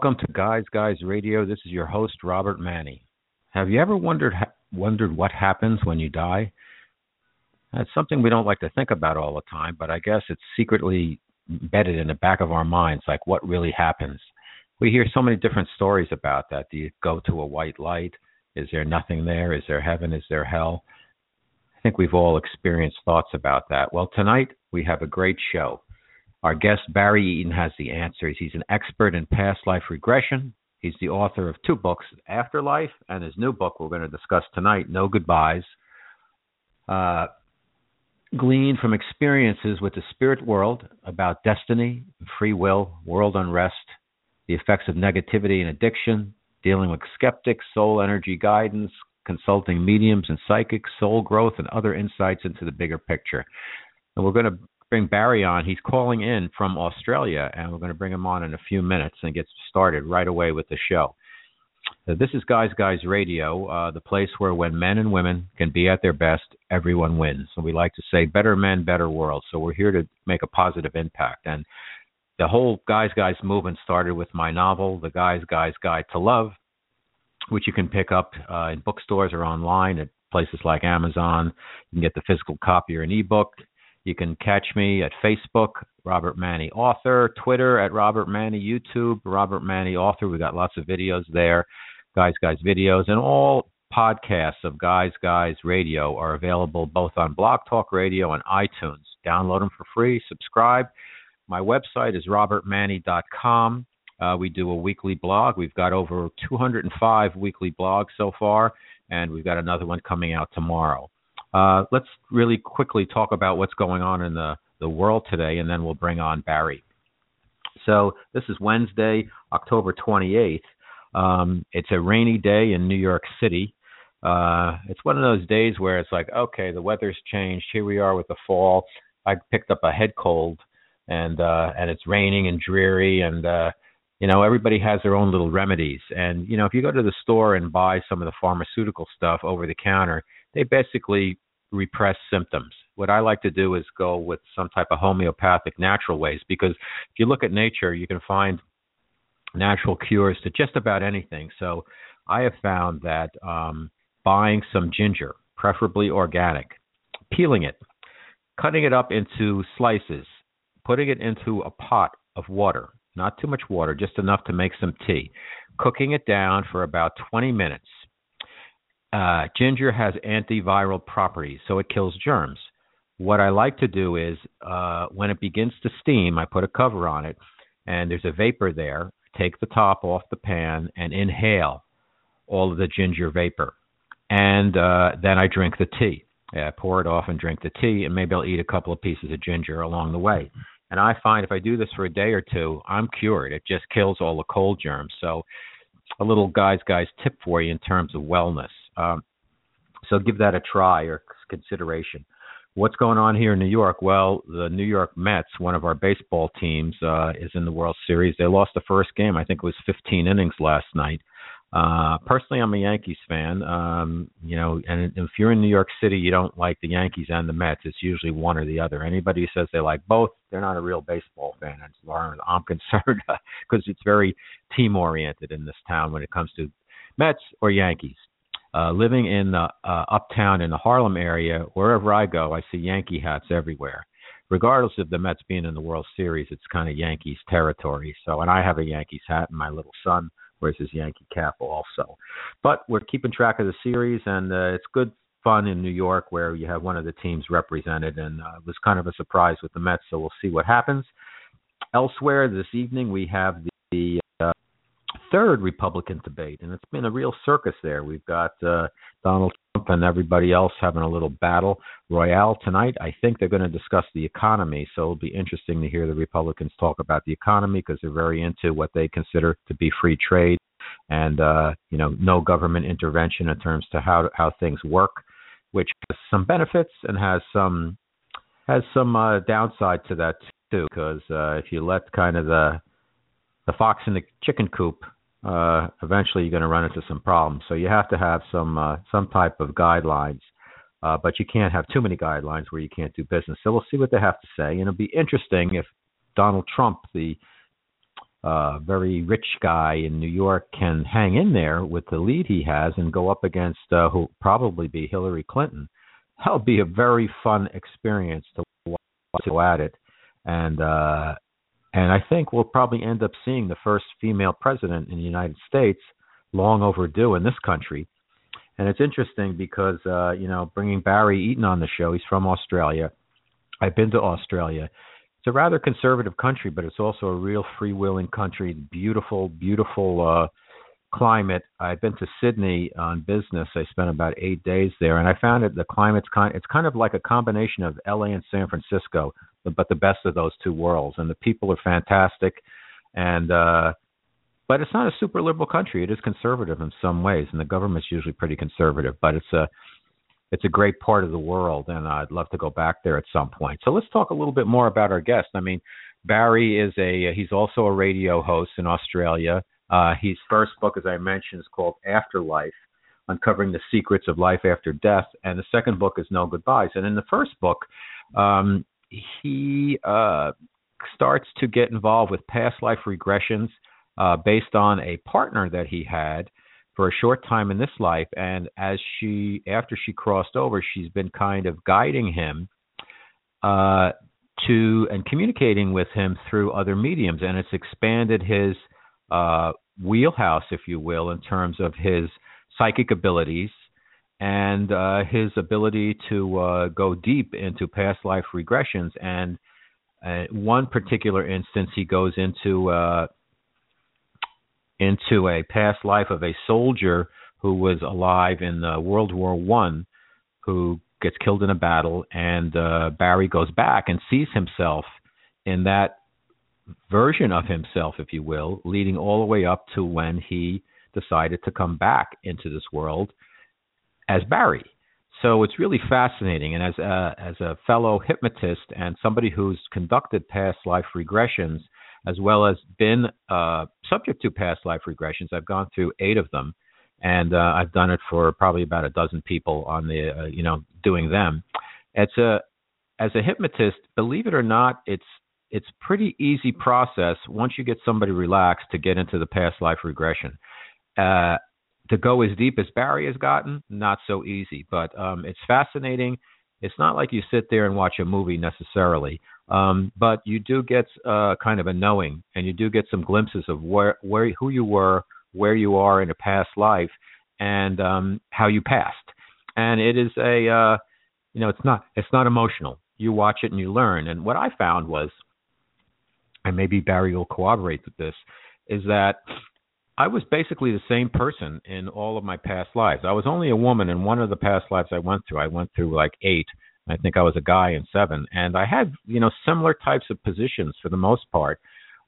welcome to Guys Guys Radio. This is your host Robert Manni. Have you ever wondered wondered what happens when you die? That's something we don't like to think about all the time, but I guess it's secretly embedded in the back of our minds like what really happens. We hear so many different stories about that. Do you go to a white light? Is there nothing there? Is there heaven? Is there hell? I think we've all experienced thoughts about that. Well, tonight we have a great show. Our guest, Barry Eaton, has the answers. He's an expert in past life regression. He's the author of two books, Afterlife, and his new book we're going to discuss tonight, No Goodbyes. Uh, gleaned from experiences with the spirit world about destiny, free will, world unrest, the effects of negativity and addiction, dealing with skeptics, soul energy guidance, consulting mediums and psychics, soul growth, and other insights into the bigger picture. And we're going to bring Barry on. He's calling in from Australia, and we're going to bring him on in a few minutes and get started right away with the show. Uh, this is Guys Guys Radio, uh, the place where when men and women can be at their best, everyone wins. So we like to say better men, better world. So we're here to make a positive impact. And the whole Guys Guys movement started with my novel, The Guys Guys Guide to Love, which you can pick up uh, in bookstores or online at places like Amazon. You can get the physical copy or an ebook. You can catch me at Facebook, Robert Manni Author, Twitter at Robert Manni, YouTube, Robert Manni Author. We've got lots of videos there, Guys Guys videos, and all podcasts of Guys Guys Radio are available both on Blog Talk Radio and iTunes. Download them for free, subscribe. My website is robertmanni.com. Uh, we do a weekly blog. We've got over 205 weekly blogs so far, and we've got another one coming out tomorrow. Uh, let's really quickly talk about what's going on in the, the world today, and then we'll bring on Barry. So this is Wednesday, October 28th. Um, it's a rainy day in New York City. Uh, it's one of those days where it's like, okay, the weather's changed. Here we are with the fall. I picked up a head cold, and uh, and it's raining and dreary, and uh, you know everybody has their own little remedies. And you know if you go to the store and buy some of the pharmaceutical stuff over the counter, they basically repress symptoms. What I like to do is go with some type of homeopathic natural ways because if you look at nature, you can find natural cures to just about anything. So I have found that um, buying some ginger, preferably organic, peeling it, cutting it up into slices, putting it into a pot of water, not too much water, just enough to make some tea, cooking it down for about 20 minutes uh, ginger has antiviral properties, so it kills germs. What I like to do is uh, when it begins to steam, I put a cover on it, and there's a vapor there. Take the top off the pan and inhale all of the ginger vapor, and uh, then I drink the tea. Yeah, pour it off and drink the tea, and maybe I'll eat a couple of pieces of ginger along the way. And I find if I do this for a day or two, I'm cured. It just kills all the cold germs. So, a little guys guys tip for you in terms of wellness. Um, so give that a try or consideration. What's going on here in New York? Well, the New York Mets, one of our baseball teams, uh, is in the World Series. They lost the first game. I think it was 15 innings last night. Uh, personally, I'm a Yankees fan. Um, you know, and if you're in New York City, you don't like the Yankees and the Mets. It's usually one or the other. Anybody who says they like both, they're not a real baseball fan, as far as I'm concerned, because it's very team oriented in this town when it comes to Mets or Yankees. Uh, living in the uh, uptown in the Harlem area, wherever I go, I see Yankee hats everywhere. Regardless of the Mets being in the World Series, it's kind of Yankees territory. So, and I have a Yankees hat, and my little son wears his Yankee cap also. But we're keeping track of the series, and uh, it's good fun in New York where you have one of the teams represented, and uh, it was kind of a surprise with the Mets. So we'll see what happens. Elsewhere this evening, we have the, the third Republican debate, and it's been a real circus there. We've got uh, Donald Trump and everybody else having a little battle royale tonight. I think they're going to discuss the economy, so it'll be interesting to hear the Republicans talk about the economy because they're very into what they consider to be free trade and uh, you know no government intervention in terms to how how things work, which has some benefits and has some has some uh, downside to that too. Because uh, if you let kind of the the fox in the chicken coop, uh, eventually you're going to run into some problems. So you have to have some uh, some type of guidelines, uh, but you can't have too many guidelines where you can't do business. So we'll see what they have to say, and it'll be interesting if Donald Trump, the uh, very rich guy in New York can hang in there with the lead he has and go up against uh, who probably be Hillary Clinton, that'll be a very fun experience to watch so at it. And uh, and I think we'll probably end up seeing the first female president in the United States, long overdue in this country. And it's interesting because uh, you know, bringing Barry Eaton on the show, he's from Australia. I've been to Australia it's a rather conservative country, but it's also a real freewheeling country. Beautiful, beautiful uh, climate. I've been to Sydney on business. I spent about eight days there, and I found that the climate's kind. It's kind of like a combination of L.A. and San Francisco, but the best of those two worlds. And the people are fantastic, and uh, but it's not a super liberal country. It is conservative in some ways, and the government's usually pretty conservative. But it's a it's a great part of the world, and I'd love to go back there at some point. So let's talk a little bit more about our guest. I mean, Barry is a he's also a radio host in Australia. Uh, his first book, as I mentioned, is called Afterlife, uncovering the secrets of life after death, and the second book is No Goodbyes. And in the first book, um, he uh, starts to get involved with past life regressions uh, based on a partner that he had for a short time in this life. And as she after she crossed over she's been kind of guiding him uh to and communicating with him through other mediums. And it's expanded his uh wheelhouse if you will in terms of his psychic abilities and uh his ability to uh go deep into past life regressions. And uh, one particular instance he goes into uh into a past life of a soldier who was alive in uh, World War One, who gets killed in a battle, and uh, Barry goes back and sees himself in that version of himself, if you will, leading all the way up to when he decided to come back into this world as Barry. So it's really fascinating, and as a, as a fellow hypnotist and somebody who's conducted past life regressions as well as been uh, subject to past life regressions. I've gone through eight of them, and uh, I've done it for probably about a dozen people on the, uh, you know, doing them. It's a, as a hypnotist, believe it or not, it's it's pretty easy process once you get somebody relaxed to get into the past life regression. Uh, to go as deep as Barry has gotten, not so easy, but um, it's fascinating. It's not like you sit there and watch a movie necessarily. Um, but you do get uh, kind of a knowing, and you do get some glimpses of where, where, who you were, where you are in a past life, and um, how you passed. And it is a, uh, you know, it's not, it's not emotional. You watch it and you learn. And what I found was, and maybe Barry will corroborate with this, is that I was basically the same person in all of my past lives. I was only a woman in one of the past lives I went through. I went through like eight I think I was a guy in seven, and I had you know similar types of positions for the most part,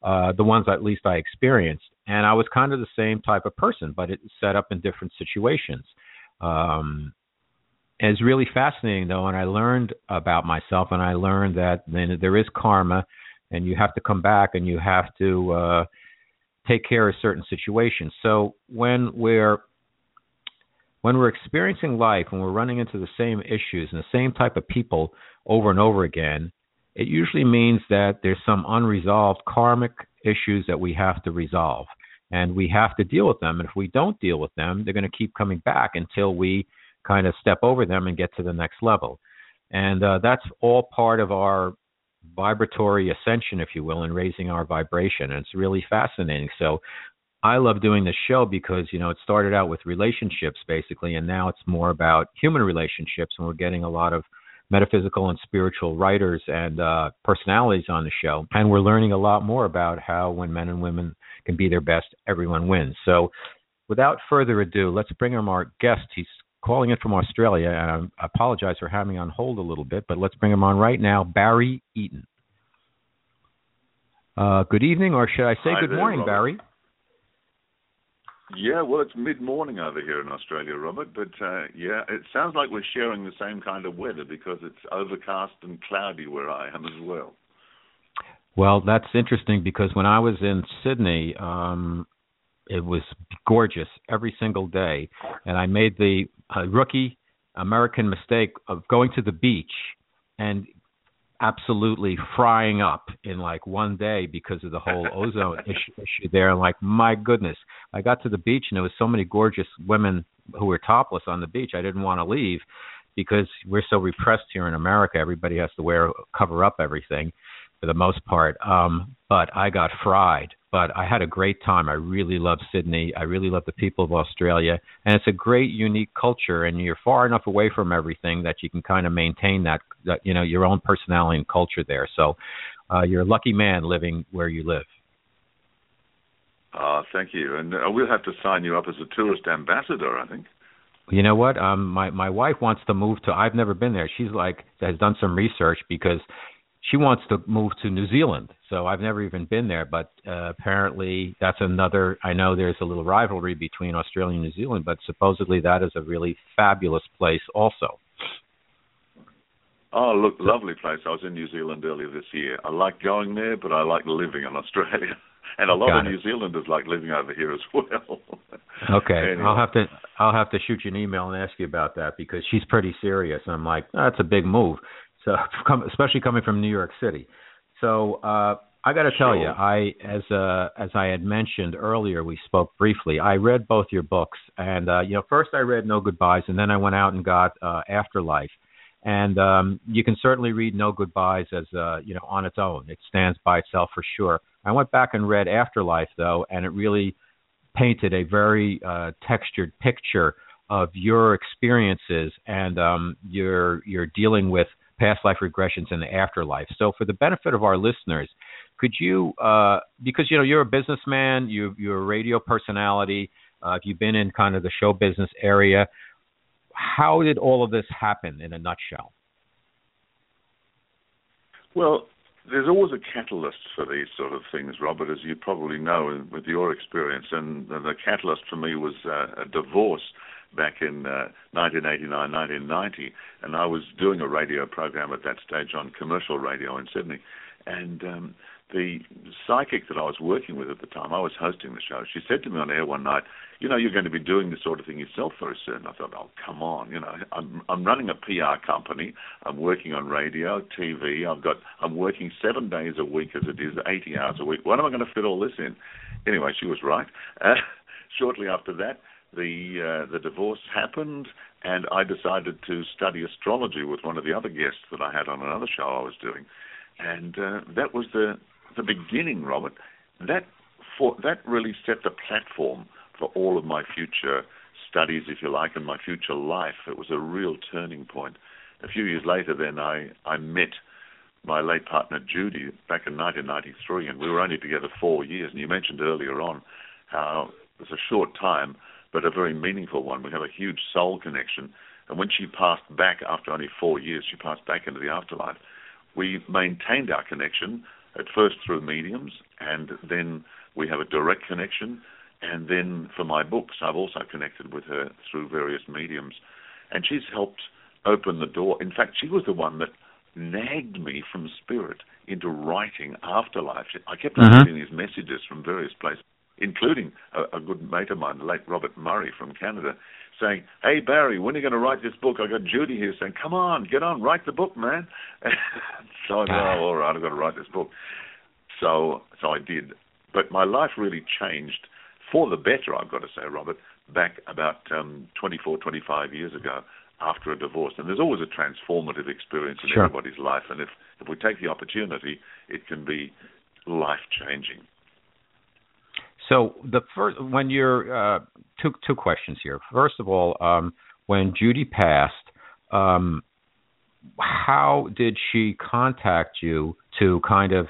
uh, the ones at least I experienced, and I was kind of the same type of person, but it set up in different situations. Um, it's really fascinating though, and I learned about myself, and I learned that there is karma, and you have to come back, and you have to uh, take care of certain situations. So when we're when we're experiencing life and we're running into the same issues and the same type of people over and over again, it usually means that there's some unresolved karmic issues that we have to resolve. And we have to deal with them. And if we don't deal with them, they're going to keep coming back until we kind of step over them and get to the next level. And uh, that's all part of our vibratory ascension, if you will, in raising our vibration. And it's really fascinating. So I love doing this show because you know it started out with relationships basically, and now it's more about human relationships, and we're getting a lot of metaphysical and spiritual writers and uh, personalities on the show, and we're learning a lot more about how when men and women can be their best, everyone wins. So, without further ado, let's bring him our guest. He's calling in from Australia, and I apologize for having on hold a little bit, but let's bring him on right now, Barry Eaton. Uh, good evening, or should I say Hi good there, morning, Robert. Barry? Yeah, well, it's mid morning over here in Australia, Robert, but uh, yeah, it sounds like we're sharing the same kind of weather because it's overcast and cloudy where I am as well. Well, that's interesting because when I was in Sydney, um, it was gorgeous every single day, and I made the uh, rookie American mistake of going to the beach and absolutely frying up in like one day because of the whole ozone issue, issue there. And like, my goodness, I got to the beach and there was so many gorgeous women who were topless on the beach. I didn't want to leave because we're so repressed here in America. Everybody has to wear cover up everything for the most part. Um, but I got fried. But I had a great time. I really love Sydney. I really love the people of Australia, and it's a great, unique culture. And you're far enough away from everything that you can kind of maintain that, that you know, your own personality and culture there. So, uh, you're a lucky man living where you live. Uh, thank you. And uh, we'll have to sign you up as a tourist ambassador, I think. You know what? Um, my my wife wants to move to. I've never been there. She's like has done some research because she wants to move to New Zealand. So I've never even been there, but uh, apparently that's another. I know there's a little rivalry between Australia and New Zealand, but supposedly that is a really fabulous place also. Oh, look, lovely place. I was in New Zealand earlier this year. I like going there, but I like living in Australia. And a lot Got of it. New Zealanders like living over here as well. okay, anyway. I'll have to I'll have to shoot you an email and ask you about that because she's pretty serious. I'm like, that's a big move. So, especially coming from New York City. So, uh, I got to tell you, I as uh, as I had mentioned earlier, we spoke briefly. I read both your books, and uh, you know, first I read No Goodbyes, and then I went out and got uh, Afterlife. And um, you can certainly read No Goodbyes as uh, you know on its own; it stands by itself for sure. I went back and read Afterlife though, and it really painted a very uh, textured picture of your experiences and um, your your dealing with past life regressions in the afterlife. So, for the benefit of our listeners, could you, uh, because you know you're a businessman, you, you're a radio personality, uh, you've been in kind of the show business area. How did all of this happen in a nutshell? Well, there's always a catalyst for these sort of things, Robert, as you probably know with your experience. And the catalyst for me was uh, a divorce back in uh, 1989, 1990, and I was doing a radio program at that stage on commercial radio in Sydney, and um, the psychic that I was working with at the time, I was hosting the show. She said to me on air one night, "You know, you're going to be doing this sort of thing yourself very soon." I thought, "Oh, come on! You know, I'm I'm running a PR company. I'm working on radio, TV. I've got I'm working seven days a week as it is, 80 hours a week. When am I going to fit all this in?" Anyway, she was right. Uh, shortly after that, the uh, the divorce happened, and I decided to study astrology with one of the other guests that I had on another show I was doing, and uh, that was the the beginning, Robert. That for that really set the platform for all of my future studies, if you like, and my future life. It was a real turning point. A few years later, then I I met my late partner Judy back in 1993, and we were only together four years. And you mentioned earlier on how it was a short time but a very meaningful one. We have a huge soul connection. And when she passed back after only four years, she passed back into the afterlife. We maintained our connection at first through mediums, and then we have a direct connection. And then for my books, I've also connected with her through various mediums. And she's helped open the door. In fact, she was the one that nagged me from spirit into writing Afterlife. I kept mm-hmm. receiving these messages from various places including a, a, good mate of mine, the late Robert Murray from Canada, saying, "Hey Barry, when are you going to write this book?" I got Judy here saying, "Come on, get on, write the book, man." so I go, oh, "All right, I've got to write this book." So, so I did, but my life really changed for the better. I've got to say, Robert, back about um, 24, 25 years ago after a divorce. And there's always a transformative experience in sure. everybody's life. And if, if we take the opportunity, it can be life changing. So the first, when you're uh, two two questions here. First of all, um, when Judy passed, um, how did she contact you to kind of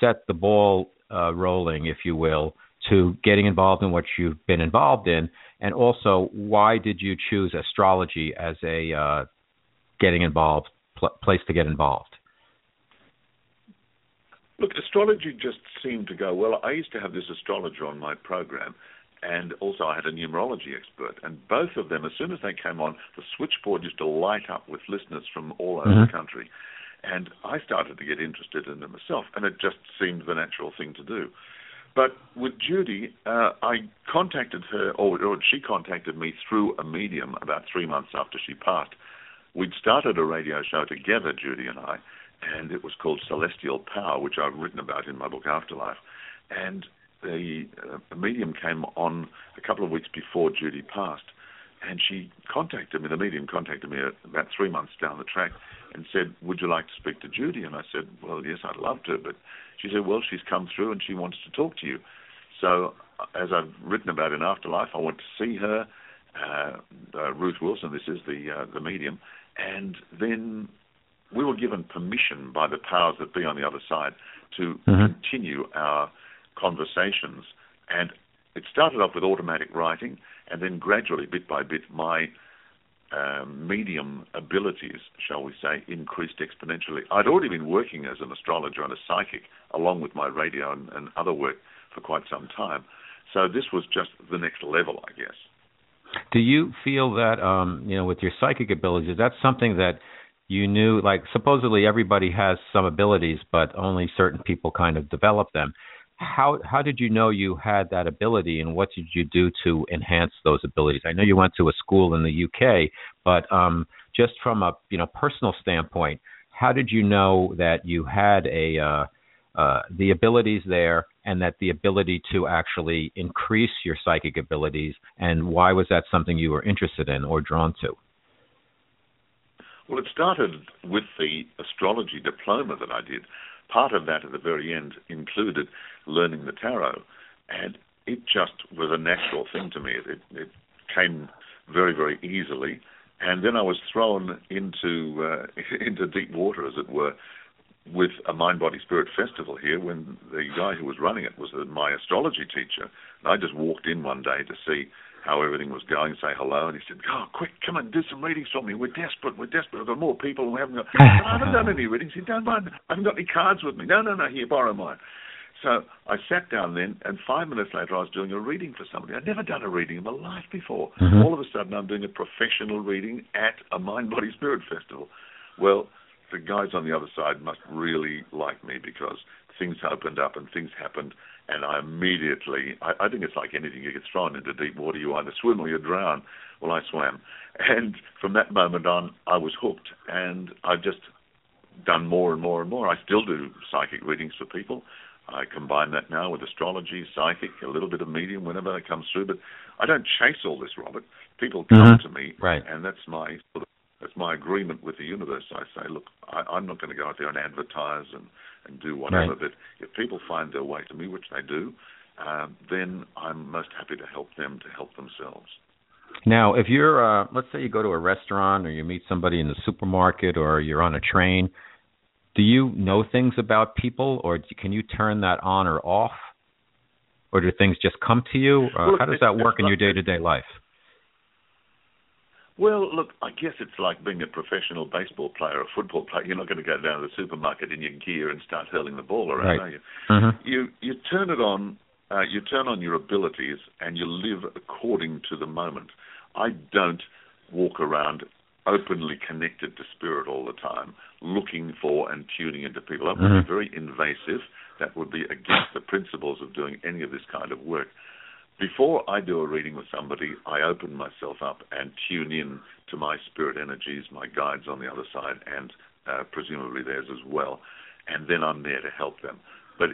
set the ball uh, rolling, if you will, to getting involved in what you've been involved in, and also why did you choose astrology as a uh, getting involved pl- place to get involved? Look, astrology just seemed to go well. I used to have this astrologer on my program, and also I had a numerology expert. And both of them, as soon as they came on, the switchboard used to light up with listeners from all over mm-hmm. the country. And I started to get interested in it myself, and it just seemed the natural thing to do. But with Judy, uh, I contacted her, or, or she contacted me through a medium about three months after she passed. We'd started a radio show together, Judy and I, and it was called Celestial Power, which I've written about in my book Afterlife. And the uh, medium came on a couple of weeks before Judy passed, and she contacted me. The medium contacted me about three months down the track and said, "Would you like to speak to Judy?" And I said, "Well, yes, I'd love to." But she said, "Well, she's come through and she wants to talk to you." So, uh, as I've written about in Afterlife, I went to see her. Uh, uh, Ruth Wilson, this is the uh, the medium, and then we were given permission by the powers that be on the other side to mm-hmm. continue our conversations. And it started off with automatic writing, and then gradually, bit by bit, my um, medium abilities, shall we say, increased exponentially. I'd already been working as an astrologer and a psychic, along with my radio and, and other work, for quite some time. So this was just the next level, I guess. Do you feel that, um, you know, with your psychic abilities, that's something that you knew like supposedly everybody has some abilities but only certain people kind of develop them. How how did you know you had that ability and what did you do to enhance those abilities? I know you went to a school in the uk but um just from a you know personal standpoint how did you know that you had a uh uh, the abilities there and that the ability to actually increase your psychic abilities and why was that something you were interested in or drawn to well, it started with the astrology diploma that I did. Part of that at the very end included learning the tarot, and it just was a natural thing to me. It, it came very, very easily, and then I was thrown into uh, into deep water, as it were, with a mind body spirit festival here when the guy who was running it was my astrology teacher and i just walked in one day to see how everything was going, say hello, and he said, "Oh, quick, come and do some readings for me. We're desperate. We're desperate. I've got more people. And we haven't got. I haven't done any readings. He said, "Don't mind. I haven't got any cards with me. No, no, no. Here, borrow mine." So I sat down then, and five minutes later, I was doing a reading for somebody. I'd never done a reading in my life before. Mm-hmm. All of a sudden, I'm doing a professional reading at a Mind Body Spirit Festival. Well, the guys on the other side must really like me because things opened up and things happened and I immediately, I, I think it's like anything, you get thrown into deep water, you either swim or you drown. Well, I swam. And from that moment on, I was hooked, and I've just done more and more and more. I still do psychic readings for people. I combine that now with astrology, psychic, a little bit of medium whenever it comes through. But I don't chase all this, Robert. People come mm-hmm. to me, right. and that's my sort of that's my agreement with the universe. I say, look, I, I'm not going to go out there and advertise and, and do whatever. Right. But if people find their way to me, which they do, um, then I'm most happy to help them to help themselves. Now, if you're, uh, let's say you go to a restaurant or you meet somebody in the supermarket or you're on a train, do you know things about people or can you turn that on or off? Or do things just come to you? Uh, well, how does that work in your day to day life? Well, look, I guess it's like being a professional baseball player or football player. You're not going to go down to the supermarket in your gear and start hurling the ball around, right. are you? Mm-hmm. You you turn it on, uh, you turn on your abilities, and you live according to the moment. I don't walk around openly connected to spirit all the time, looking for and tuning into people. That would mm-hmm. be very invasive. That would be against the principles of doing any of this kind of work before I do a reading with somebody, I open myself up and tune in to my spirit energies, my guides on the other side, and uh, presumably theirs as well. And then I'm there to help them. But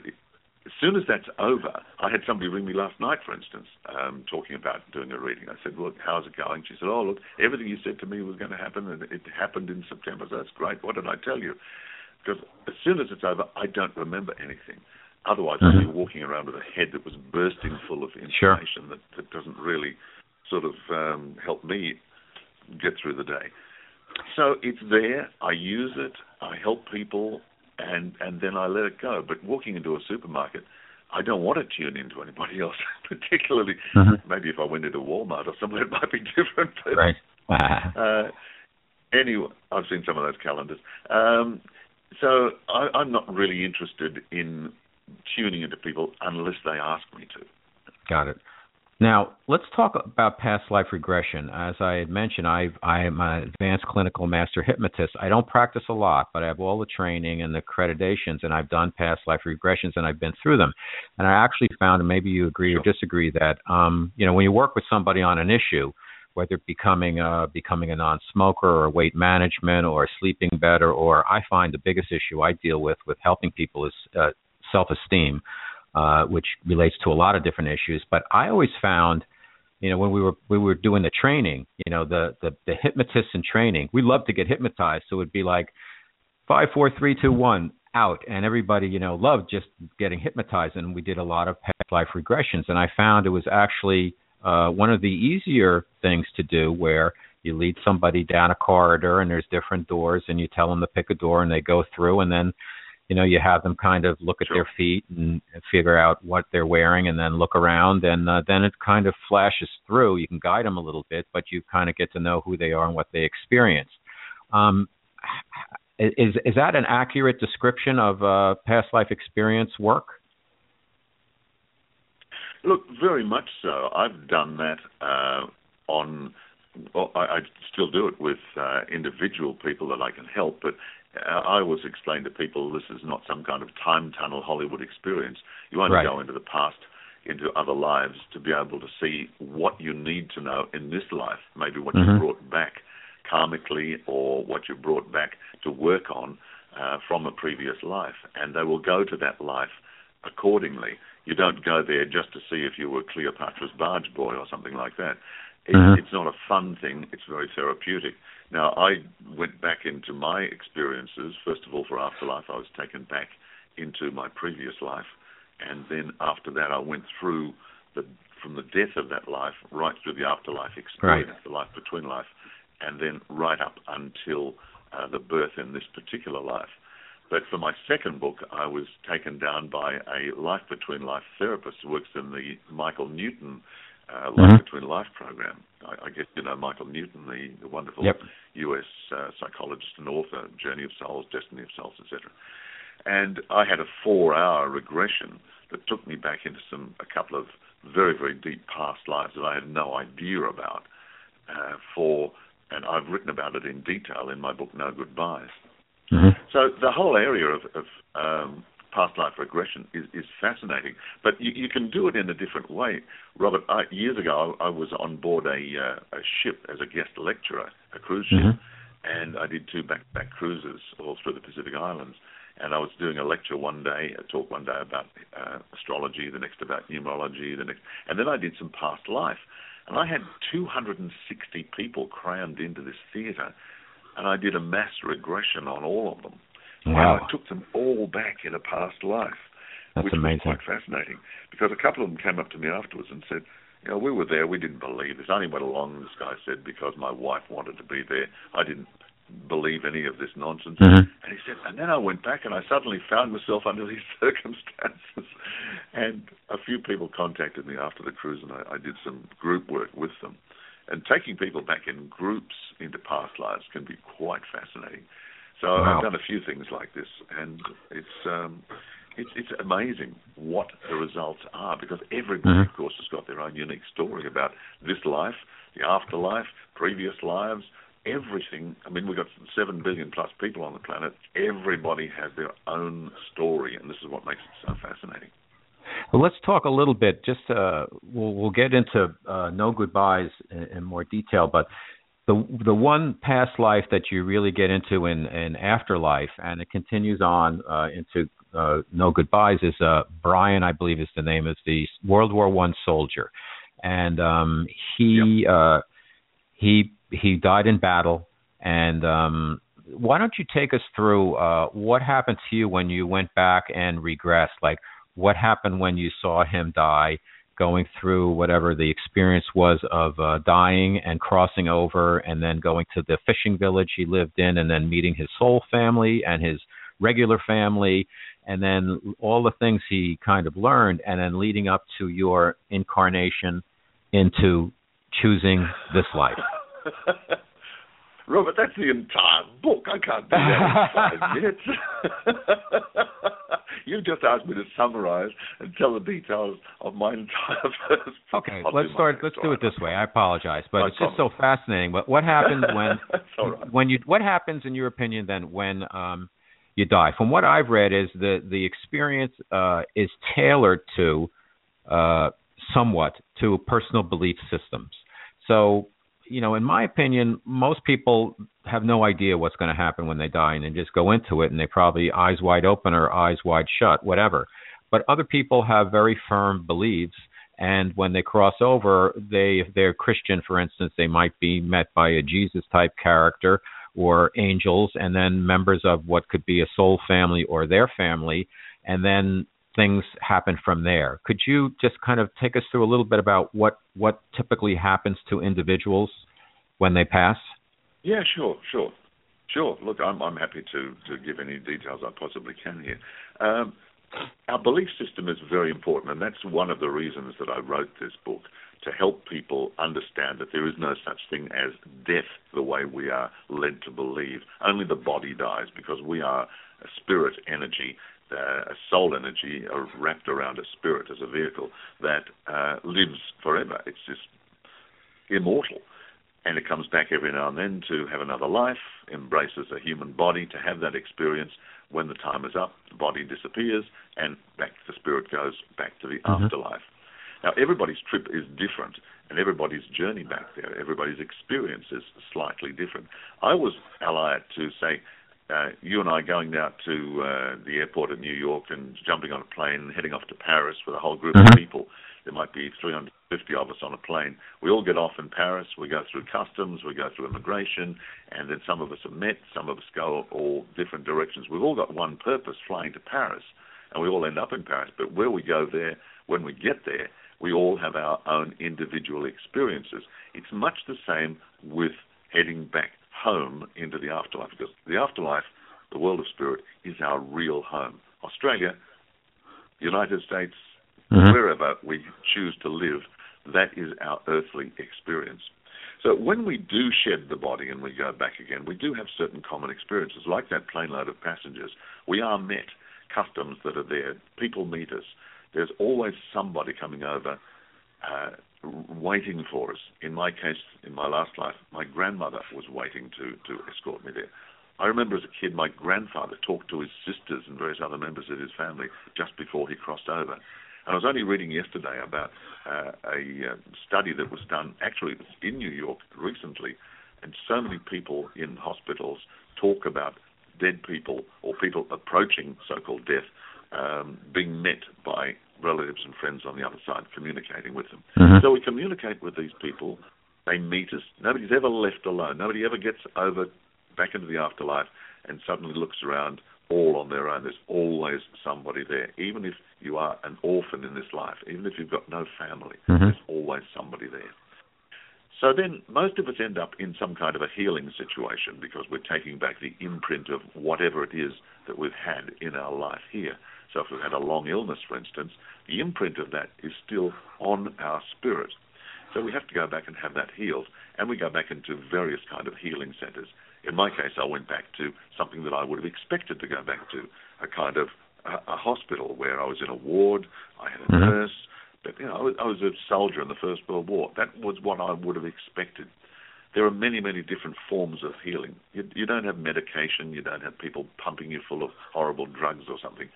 as soon as that's over, I had somebody ring me last night, for instance, um, talking about doing a reading. I said, "Look, how's it going?" She said, "Oh, look, everything you said to me was going to happen, and it happened in September. So that's great. What did I tell you?" Because as soon as it's over, I don't remember anything. Otherwise, mm-hmm. I'd be walking around with a head that was bursting full of information sure. that, that doesn't really sort of um, help me get through the day. So it's there. I use it. I help people, and and then I let it go. But walking into a supermarket, I don't want to tune into anybody else, particularly mm-hmm. maybe if I went into Walmart or somewhere it might be different. But, right. uh, anyway, I've seen some of those calendars. Um, so I, I'm not really interested in tuning into people unless they ask me to. Got it. Now, let's talk about past life regression. As I had mentioned, I've, I'm an advanced clinical master hypnotist. I don't practice a lot, but I have all the training and the accreditations, and I've done past life regressions, and I've been through them. And I actually found, and maybe you agree or disagree, that um, you know when you work with somebody on an issue, whether becoming a, becoming a non-smoker or weight management or sleeping better, or I find the biggest issue I deal with with helping people is uh, self-esteem, uh, which relates to a lot of different issues. But I always found you know when we were we were doing the training you know the the the hypnotists in training we love to get hypnotized. So it'd be like five four three two one out. And everybody you know loved just getting hypnotized. And we did a lot of past life regressions. And i found it was actually uh one of the easier things to do where you lead somebody down a corridor and there's different doors and you tell them to pick a door and they go through. And then you know you have them kind of look at sure. their feet and figure out what they're wearing and then look around and uh, then it kind of flashes through you can guide them a little bit but you kind of get to know who they are and what they experience um, is is that an accurate description of uh, past life experience work? Look, very much so. I've done that uh, on. Well, I, I, still do it with uh, individual people that I can help, but I always explain to people this is not some kind of time tunnel Hollywood experience. You only right. go into the past, into other lives, to be able to see what you need to know in this life, maybe what mm-hmm. you brought back karmically or what you brought back to work on uh, from a previous life, and they will go to that life accordingly. You don't go there just to see if you were Cleopatra's barge boy or something like that. It, mm-hmm. It's not a fun thing. It's very therapeutic. Now, I went back into my experiences. First of all, for afterlife, I was taken back into my previous life, and then after that, I went through the from the death of that life right through the afterlife experience, right. the life between life, and then right up until uh, the birth in this particular life. But for my second book, I was taken down by a life between life therapist who works in the Michael Newton uh, Life mm-hmm. Between Life program. I, I, guess you know Michael Newton, the, the wonderful yep. U.S. Uh, psychologist and author, Journey of Souls, Destiny of Souls, etc. And I had a four-hour regression that took me back into some a couple of very very deep past lives that I had no idea about uh, for and I've written about it in detail in my book No Goodbyes. Mm-hmm. So the whole area of, of um, past life regression is, is fascinating, but you, you, can do it in a different way. Robert, I, years ago, I, I, was on board a, uh, a, ship as a guest lecturer, a cruise ship, mm-hmm. and I did two back-to-back cruises all through the Pacific Islands. And I was doing a lecture one day, a talk one day about uh, astrology, the next about numerology, the next, and then I did some past life. And I had 260 people crammed into this theatre, and I did a mass regression on all of them. Wow. And I took them all back in a past life. That's which amazing. was quite fascinating. Because a couple of them came up to me afterwards and said, you know, we were there, we didn't believe this. I only went along, this guy said, because my wife wanted to be there. I didn't believe any of this nonsense. Mm-hmm. And he said, and then I went back and I suddenly found myself under these circumstances. And a few people contacted me after the cruise, and I, I did some group work with them. And taking people back in groups into past lives can be quite fascinating. So wow. I've done a few things like this, and it's um, it's it's amazing what the results are because everybody, mm-hmm. of course, has got their own unique story about this life, the afterlife, previous lives, everything. I mean, we've got seven billion plus people on the planet. Everybody has their own story, and this is what makes it so fascinating. Well, let's talk a little bit. Just uh, we'll we'll get into uh, no goodbyes in, in, more detail, but the the one past life that you really get into in, in afterlife, and it continues on uh, into uh, no goodbyes, is uh, Brian, I believe is the name, is the World War One soldier, and um, he yep. Uh, he he died in battle, and um, why don't you take us through uh, what happened to you when you went back and regressed, like what happened when you saw him die, going through whatever the experience was of uh, dying and crossing over, and then going to the fishing village he lived in, and then meeting his soul family and his regular family, and then all the things he kind of learned, and then leading up to your incarnation into choosing this life. Robert, that's the entire book. I can't do that in five minutes. you just asked me to summarize and tell the details of my entire first. Okay, let's start. Let's do it this way. I apologize, but it's just so fascinating. But what happens when right. when you what happens in your opinion then when um, you die? From what I've read, is the the experience uh, is tailored to uh, somewhat to personal belief systems. So you know, in my opinion, most people have no idea what's going to happen when they die, and they just go into it, and they probably eyes wide open or eyes wide shut, whatever. But other people have very firm beliefs, and when they cross over, they, if they're Christian, for instance, they might be met by a Jesus type character or angels, and then members of what could be a soul family or their family, and then things happen from there. Could you just kind of take us through a little bit about what what typically happens to individuals when they pass? Yeah, sure, sure, sure. Look, I'm I'm happy to to give any details I possibly can here. Um, our belief system is very important, and that's one of the reasons that I wrote this book to help people understand that there is no such thing as death the way we are led to believe. Only the body dies because we are a spirit energy, uh, a soul energy wrapped around a spirit as a vehicle that uh, lives forever. It's just immortal. And it comes back every now and then to have another life, embraces a human body to have that experience. When the time is up, the body disappears, and back the spirit goes back to the mm-hmm. afterlife. Now, everybody's trip is different, and everybody's journey back there, everybody's experience is slightly different. I was allied to, say, uh, you and I going out to uh, the airport at New York and jumping on a plane, heading off to Paris with a whole group mm-hmm. of people. There might be 350 of us on a plane. We all get off in Paris. We go through customs. We go through immigration, and then some of us are met. Some of us go all different directions. We've all got one purpose: flying to Paris, and we all end up in Paris. But where we go there, when we get there, we all have our own individual experiences. It's much the same with heading back home into the afterlife because the afterlife, the world of spirit, is our real home. Australia, United States, mm-hmm. wherever we choose to live, that is our earthly experience. So when we do shed the body and we go back again, we do have certain common experiences, like that plane load of passengers. We are met, customs that are there, people meet us, there's always somebody coming over uh, waiting for us. In my case, in my last life, my grandmother was waiting to, to escort me there. I remember as a kid, my grandfather talked to his sisters and various other members of his family just before he crossed over. And I was only reading yesterday about uh, a uh, study that was done, actually, in New York recently, and so many people in hospitals talk about dead people or people approaching so called death um, being met by relatives and friends on the other side, communicating with them. Mm-hmm. So we communicate with these people. They meet us. Nobody's ever left alone. Nobody ever gets over back into the afterlife and suddenly looks around all on their own. There's always somebody there. Even if you are an orphan in this life, even if you've got no family, mm-hmm. there's always somebody there. So then most of us end up in some kind of a healing situation because we're taking back the imprint of whatever it is that we've had in our life here. So if we've had a long illness, for instance, the imprint of that is still on our spirit. So we have to go back and have that healed, and we go back into various kind of healing centres. In my case, I went back to something that I would have expected to go back to, a kind of a, a hospital where I was in a ward, I had a mm-hmm. nurse, but you know, I was, I was a soldier in the First World War. That was what I would have expected. There are many, many different forms of healing. You, you don't have medication. You don't have people pumping you full of horrible drugs or something.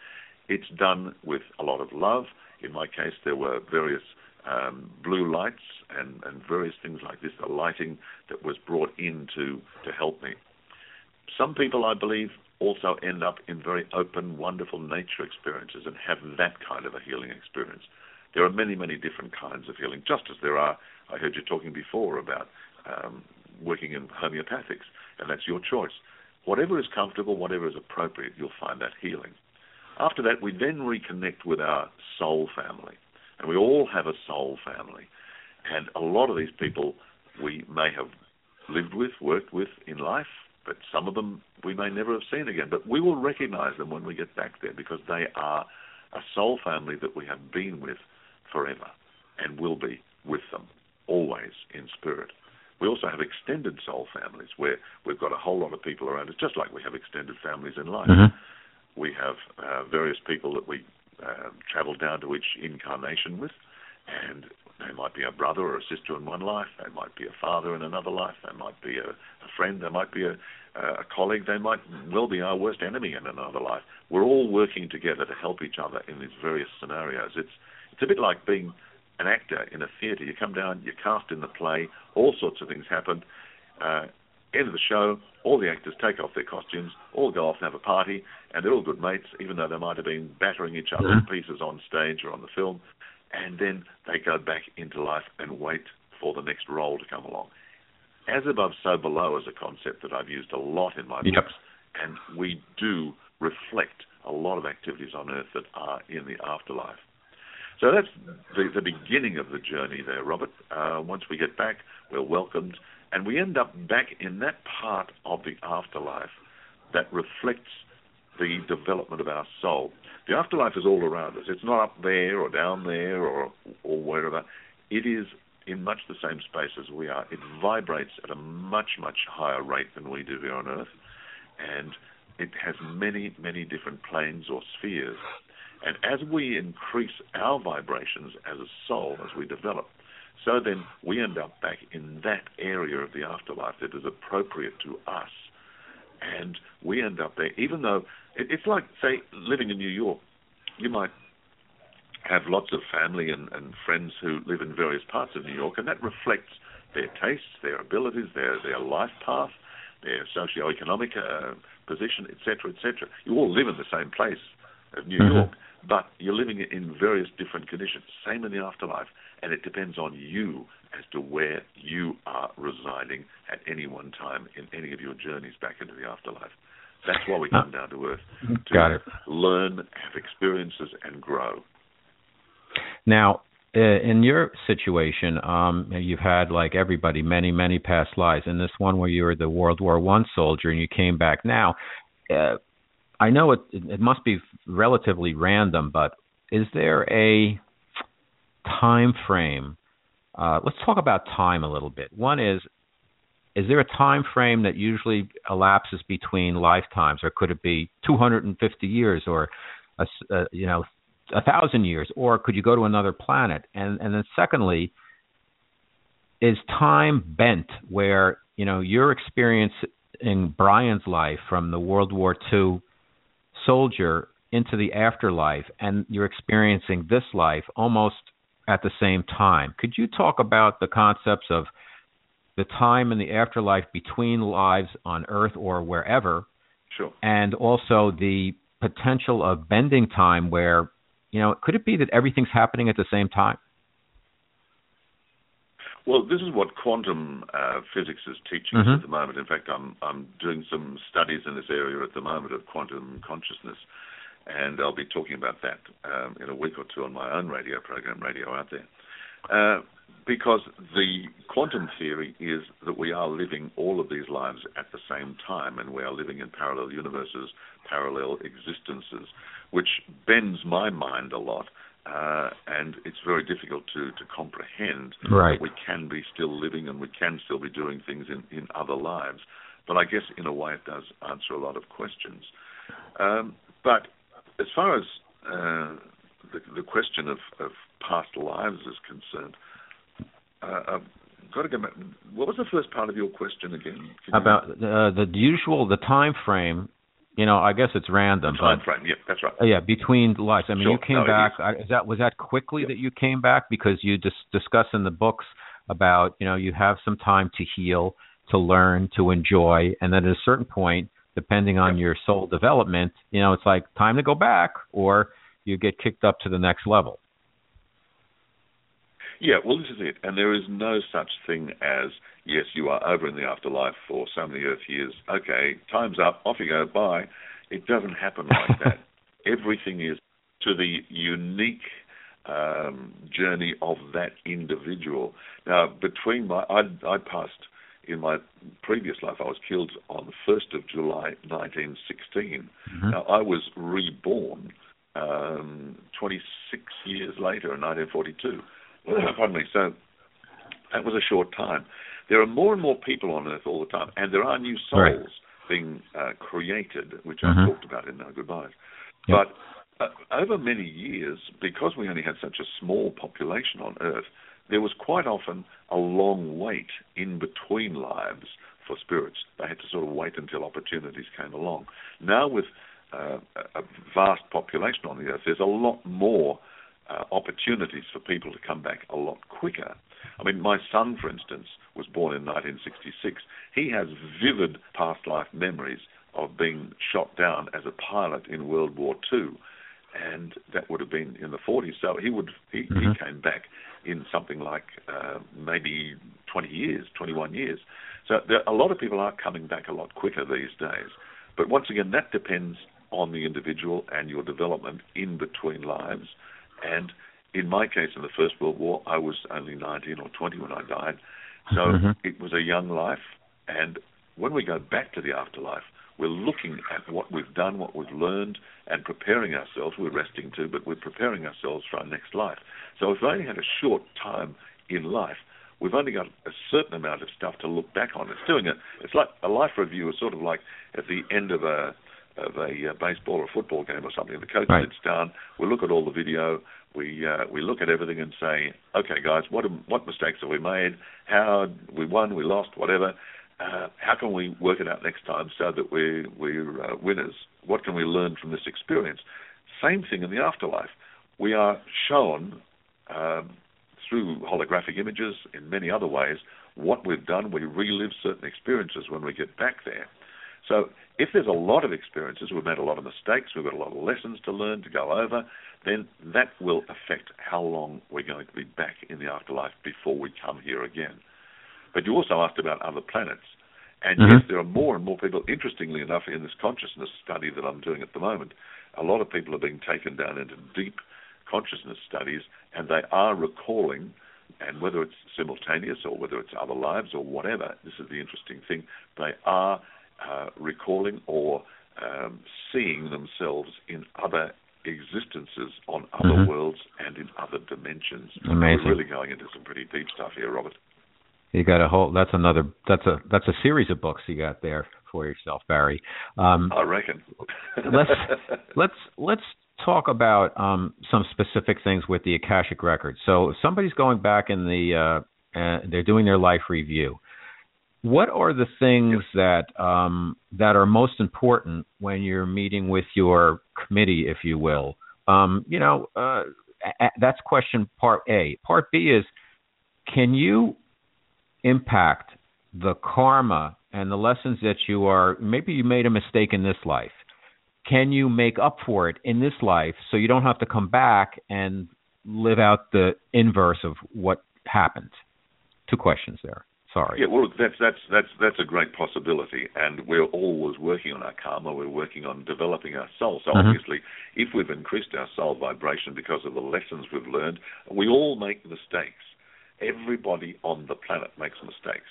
It's done with a lot of love. In my case, there were various um, blue lights and, and various things like this, the lighting that was brought in to, to help me. Some people, I believe, also end up in very open, wonderful nature experiences and have that kind of a healing experience. There are many, many different kinds of healing, just as there are, I heard you talking before about um, working in homeopathics, and that's your choice. Whatever is comfortable, whatever is appropriate, you'll find that healing. After that, we then reconnect with our soul family. And we all have a soul family. And a lot of these people we may have lived with, worked with in life, but some of them we may never have seen again. But we will recognize them when we get back there because they are a soul family that we have been with forever and will be with them always in spirit. We also have extended soul families where we've got a whole lot of people around us, just like we have extended families in life. Mm-hmm we have uh, various people that we uh, travel down to each incarnation with, and they might be a brother or a sister in one life, they might be a father in another life, they might be a, a friend, they might be a, a colleague, they might well be our worst enemy in another life. We're all working together to help each other in these various scenarios. It's it's a bit like being an actor in a theatre. You come down, you're cast in the play, all sorts of things happen. Uh, end of the show, all the actors take off their costumes, all go off and have a party, and they're all good mates, even though they might have been battering each other mm-hmm. to pieces on stage or on the film. And then they go back into life and wait for the next role to come along. As above, so below is a concept that I've used a lot in my yep. books, and we do reflect a lot of activities on Earth that are in the afterlife. So that's the, the beginning of the journey there, Robert. Uh, once we get back, we're welcomed and we end up back in that part of the afterlife that reflects the development of our soul. The afterlife is all around us. It's not up there or down there or or wherever. It is in much the same space as we are. It vibrates at a much much higher rate than we do here on Earth, and it has many many different planes or spheres. And as we increase our vibrations as a soul, as we develop, so then we end up back in that area of the afterlife that is appropriate to us. And we end up there, even though it's like, say, living in New York. You might have lots of family and, and friends who live in various parts of New York, and that reflects their tastes, their abilities, their, their life path, their socio-economic uh, position, etc., etc. You all live in the same place of New mm-hmm. York, but you're living in various different conditions. Same in the afterlife, and it depends on you as to where you are residing at any one time in any of your journeys back into the afterlife. That's why we come down to earth to Got it. learn, have experiences, and grow. Now, uh, in your situation, um, you've had like everybody many, many past lives. In this one where you were the World War One soldier and you came back now, uh, I know it it must be relatively random, but is there a time frame? Uh, let's talk about time a little bit. One is is there a time frame that usually elapses between lifetimes, or could it be 250 years, or a, a, you know a thousand years, or could you go to another planet? And and then secondly, is time bent where you know your experience in Brian's life from the World War II soldier into the afterlife and you're experiencing this life almost at the same time. Could you talk about the concepts of the time in the afterlife between lives on earth or wherever? Sure. And also the potential of bending time where, you know, could it be that everything's happening at the same time? Well, this is what quantum uh, physics is teaching mm-hmm. us at the moment. In fact, I'm I'm doing some studies in this area at the moment of quantum consciousness, and I'll be talking about that um, in a week or two on my own radio program, Radio Out There. Uh, because the quantum theory is that we are living all of these lives at the same time, and we are living in parallel universes, parallel existences, which bends my mind a lot uh, and it's very difficult to, to comprehend right. that we can be still living and we can still be doing things in, in other lives. But I guess in a way it does answer a lot of questions. Um, but as far as uh, the, the question of, of past lives is concerned, uh, I've got to go back. What was the first part of your question again? Can About uh, the usual, the time frame you know, I guess it's random. Time but, frame, yeah, that's right. Yeah, between lives. I mean, sure. you came no, back. Is that was that quickly yep. that you came back because you just discuss in the books about you know you have some time to heal, to learn, to enjoy, and then at a certain point, depending on yep. your soul development, you know, it's like time to go back, or you get kicked up to the next level. Yeah, well, this is it. And there is no such thing as, yes, you are over in the afterlife for so many Earth years. Okay, time's up, off you go, bye. It doesn't happen like that. Everything is to the unique um, journey of that individual. Now, between my, I, I passed in my previous life, I was killed on the 1st of July 1916. Mm-hmm. Now, I was reborn um, 26 years later in 1942. Pardon me. So that was a short time. There are more and more people on Earth all the time, and there are new souls right. being uh, created, which mm-hmm. I talked about in No Goodbyes. Yep. But uh, over many years, because we only had such a small population on Earth, there was quite often a long wait in between lives for spirits. They had to sort of wait until opportunities came along. Now, with uh, a vast population on the Earth, there's a lot more uh, opportunities for people to come back a lot quicker. I mean, my son, for instance, was born in 1966. He has vivid past life memories of being shot down as a pilot in World War II, and that would have been in the 40s. So he would he, mm-hmm. he came back in something like uh, maybe 20 years, 21 years. So there, a lot of people are coming back a lot quicker these days. But once again, that depends on the individual and your development in between lives. And in my case, in the First World War, I was only 19 or 20 when I died. So mm-hmm. it was a young life. And when we go back to the afterlife, we're looking at what we've done, what we've learned, and preparing ourselves. We're resting too, but we're preparing ourselves for our next life. So if we've only had a short time in life, we've only got a certain amount of stuff to look back on. It's doing it. It's like a life review is sort of like at the end of a of a uh, baseball or football game or something. The coach right. sits down. We look at all the video. We uh, we look at everything and say, okay, guys, what what mistakes have we made? How we won, we lost, whatever. Uh, how can we work it out next time so that we we're uh, winners? What can we learn from this experience? Same thing in the afterlife. We are shown um, through holographic images, in many other ways, what we've done. We relive certain experiences when we get back there. So if there's a lot of experiences, we've made a lot of mistakes, we've got a lot of lessons to learn, to go over, then that will affect how long we're going to be back in the afterlife before we come here again. But you also asked about other planets. And mm-hmm. yes, there are more and more people, interestingly enough, in this consciousness study that I'm doing at the moment, a lot of people are being taken down into deep consciousness studies, and they are recalling, and whether it's simultaneous or whether it's other lives or whatever, this is the interesting thing, they are uh, recalling or um, seeing themselves in other existences on other mm-hmm. worlds and in other dimensions. Amazing. We're really going into some pretty deep stuff here, Robert. You got a whole. That's another. That's a. That's a series of books you got there for yourself, Barry. Um, I reckon. let's let's let's talk about um, some specific things with the Akashic records. So if somebody's going back in the, uh, uh, they're doing their life review. What are the things that um, that are most important when you're meeting with your committee, if you will? Um, you know, uh, that's question part A. Part B is, can you impact the karma and the lessons that you are? Maybe you made a mistake in this life can you make up for it in this life so you don't have to come back and live out the inverse of what happened? Two questions there. Sorry. Yeah, well, look, that's that's that's that's a great possibility, and we're always working on our karma. We're working on developing our soul. So mm-hmm. obviously, if we've increased our soul vibration because of the lessons we've learned, we all make mistakes. Everybody on the planet makes mistakes.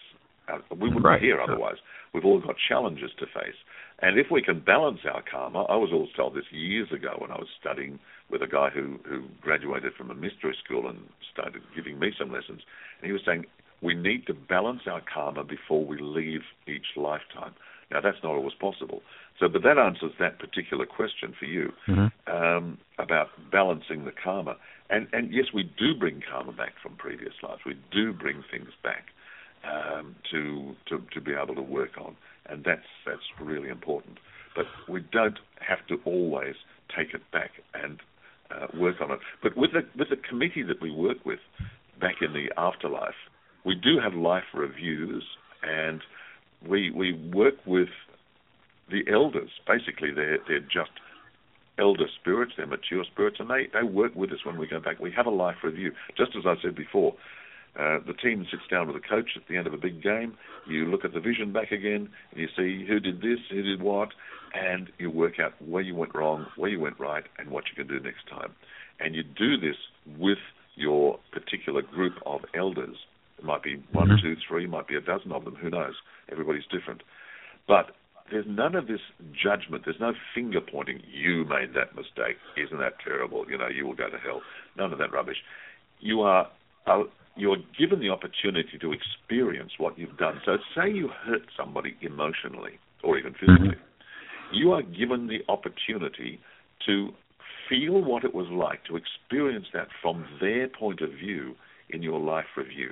Uh, we wouldn't right. be here otherwise. We've all got challenges to face. And if we can balance our karma, I was always told this years ago when I was studying with a guy who, who graduated from a mystery school and started giving me some lessons. And he was saying, we need to balance our karma before we leave each lifetime. Now, that's not always possible. So, but that answers that particular question for you mm-hmm. um, about balancing the karma. And, and yes, we do bring karma back from previous lives. We do bring things back um, to, to to be able to work on and that's that's really important. But we don't have to always take it back and uh, work on it. But with the with the committee that we work with back in the afterlife, we do have life reviews, and we we work with the elders. Basically, they're they're just elder spirits, they're mature spirits, and they, they work with us when we go back. We have a life review. Just as I said before, uh, the team sits down with the coach at the end of a big game. You look at the vision back again, and you see who did this, who did what, and you work out where you went wrong, where you went right, and what you can do next time. And you do this with your particular group of elders. It might be one, mm-hmm. two, three, might be a dozen of them. Who knows? Everybody's different. But there's none of this judgment. There's no finger pointing. You made that mistake. Isn't that terrible? You know, you will go to hell. None of that rubbish. You are you're given the opportunity to experience what you've done. So, say you hurt somebody emotionally or even physically, mm-hmm. you are given the opportunity to feel what it was like to experience that from their point of view in your life review.